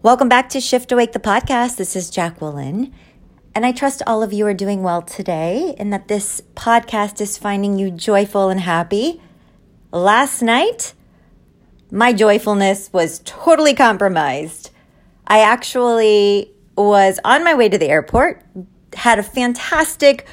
Welcome back to Shift Awake the podcast. This is Jacqueline. And I trust all of you are doing well today and that this podcast is finding you joyful and happy. Last night, my joyfulness was totally compromised. I actually was on my way to the airport, had a fantastic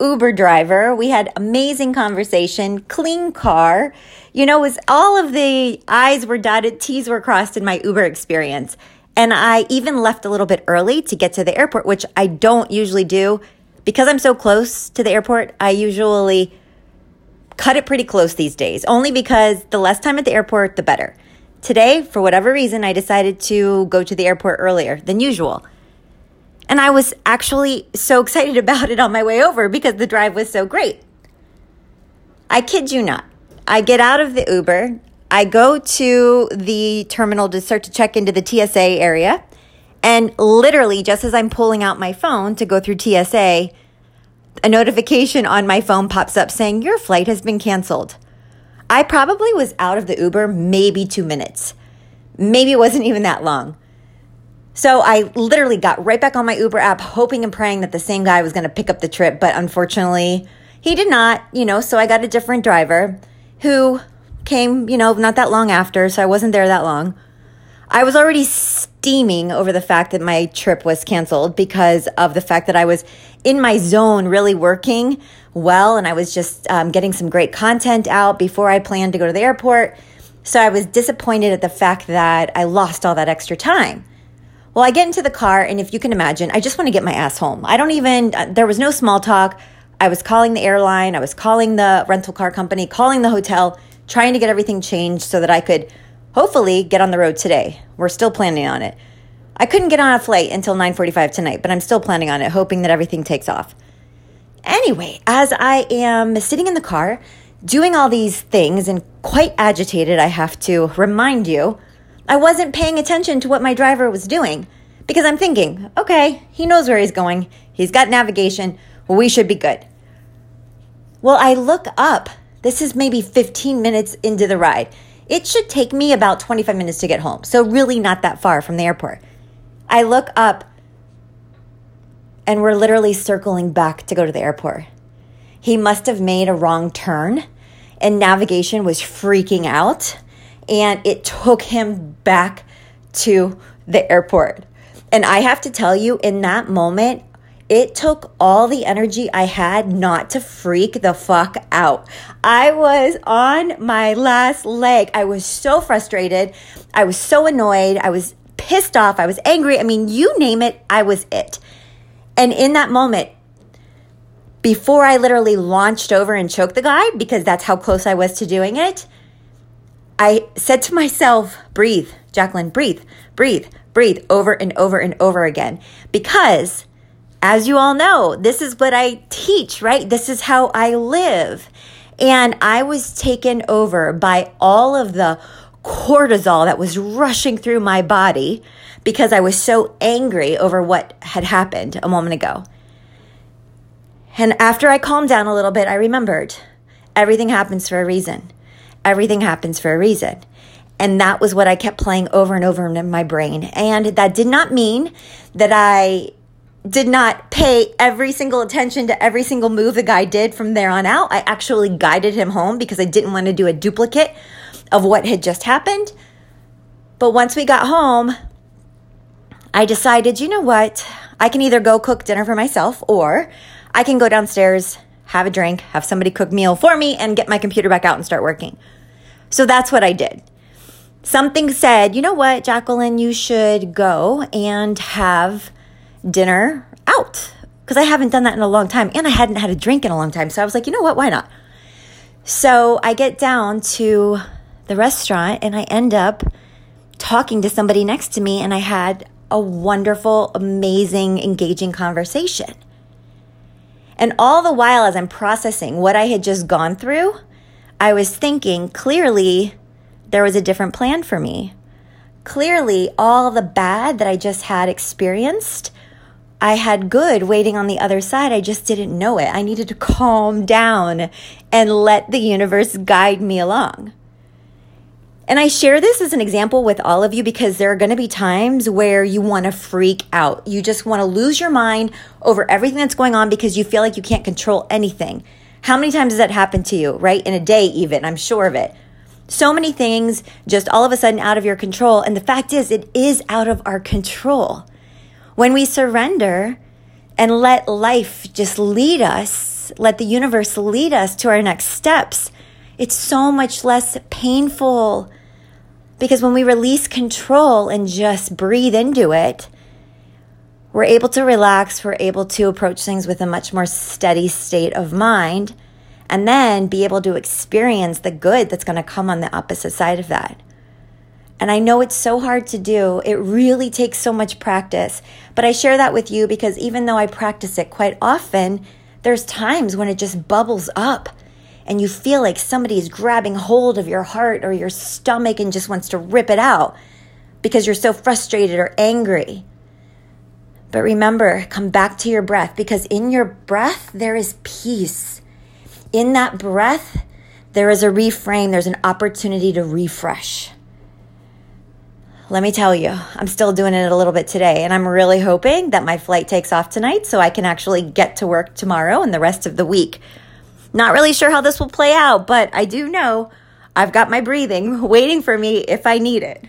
Uber driver. We had amazing conversation, clean car. You know, was all of the I's were dotted, T's were crossed in my Uber experience. And I even left a little bit early to get to the airport, which I don't usually do. Because I'm so close to the airport, I usually cut it pretty close these days, only because the less time at the airport, the better. Today, for whatever reason, I decided to go to the airport earlier than usual. And I was actually so excited about it on my way over because the drive was so great. I kid you not. I get out of the Uber. I go to the terminal to start to check into the TSA area. And literally, just as I'm pulling out my phone to go through TSA, a notification on my phone pops up saying, Your flight has been canceled. I probably was out of the Uber maybe two minutes. Maybe it wasn't even that long. So I literally got right back on my Uber app, hoping and praying that the same guy was going to pick up the trip. But unfortunately, he did not, you know, so I got a different driver who came, you know, not that long after. So I wasn't there that long. I was already steaming over the fact that my trip was canceled because of the fact that I was in my zone, really working well, and I was just um, getting some great content out before I planned to go to the airport. So I was disappointed at the fact that I lost all that extra time. Well, I get into the car, and if you can imagine, I just want to get my ass home. I don't even, uh, there was no small talk. I was calling the airline, I was calling the rental car company, calling the hotel, trying to get everything changed so that I could hopefully get on the road today. We're still planning on it. I couldn't get on a flight until 9:45 tonight, but I'm still planning on it, hoping that everything takes off. Anyway, as I am sitting in the car doing all these things and quite agitated, I have to remind you, I wasn't paying attention to what my driver was doing because I'm thinking, okay, he knows where he's going. He's got navigation. We should be good. Well, I look up. This is maybe 15 minutes into the ride. It should take me about 25 minutes to get home. So, really, not that far from the airport. I look up and we're literally circling back to go to the airport. He must have made a wrong turn and navigation was freaking out and it took him back to the airport. And I have to tell you, in that moment, it took all the energy I had not to freak the fuck out. I was on my last leg. I was so frustrated. I was so annoyed. I was pissed off. I was angry. I mean, you name it, I was it. And in that moment, before I literally launched over and choked the guy, because that's how close I was to doing it, I said to myself, breathe, Jacqueline, breathe, breathe, breathe over and over and over again. Because as you all know, this is what I teach, right? This is how I live. And I was taken over by all of the cortisol that was rushing through my body because I was so angry over what had happened a moment ago. And after I calmed down a little bit, I remembered everything happens for a reason. Everything happens for a reason. And that was what I kept playing over and over in my brain. And that did not mean that I did not pay every single attention to every single move the guy did from there on out. I actually guided him home because I didn't want to do a duplicate of what had just happened. But once we got home, I decided, you know what? I can either go cook dinner for myself or I can go downstairs, have a drink, have somebody cook meal for me, and get my computer back out and start working. So that's what I did. Something said, you know what, Jacqueline, you should go and have dinner out because I haven't done that in a long time and I hadn't had a drink in a long time. So I was like, you know what, why not? So I get down to the restaurant and I end up talking to somebody next to me and I had a wonderful, amazing, engaging conversation. And all the while, as I'm processing what I had just gone through, I was thinking clearly there was a different plan for me. Clearly, all the bad that I just had experienced, I had good waiting on the other side. I just didn't know it. I needed to calm down and let the universe guide me along. And I share this as an example with all of you because there are going to be times where you want to freak out. You just want to lose your mind over everything that's going on because you feel like you can't control anything. How many times has that happened to you, right? In a day, even, I'm sure of it. So many things just all of a sudden out of your control. And the fact is, it is out of our control. When we surrender and let life just lead us, let the universe lead us to our next steps, it's so much less painful because when we release control and just breathe into it, we're able to relax, we're able to approach things with a much more steady state of mind, and then be able to experience the good that's going to come on the opposite side of that. And I know it's so hard to do. It really takes so much practice. But I share that with you because even though I practice it quite often, there's times when it just bubbles up and you feel like somebody is grabbing hold of your heart or your stomach and just wants to rip it out because you're so frustrated or angry. But remember, come back to your breath because in your breath, there is peace. In that breath, there is a reframe, there's an opportunity to refresh. Let me tell you, I'm still doing it a little bit today, and I'm really hoping that my flight takes off tonight so I can actually get to work tomorrow and the rest of the week. Not really sure how this will play out, but I do know I've got my breathing waiting for me if I need it.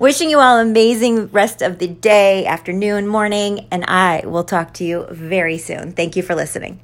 Wishing you all an amazing rest of the day, afternoon, morning, and I will talk to you very soon. Thank you for listening.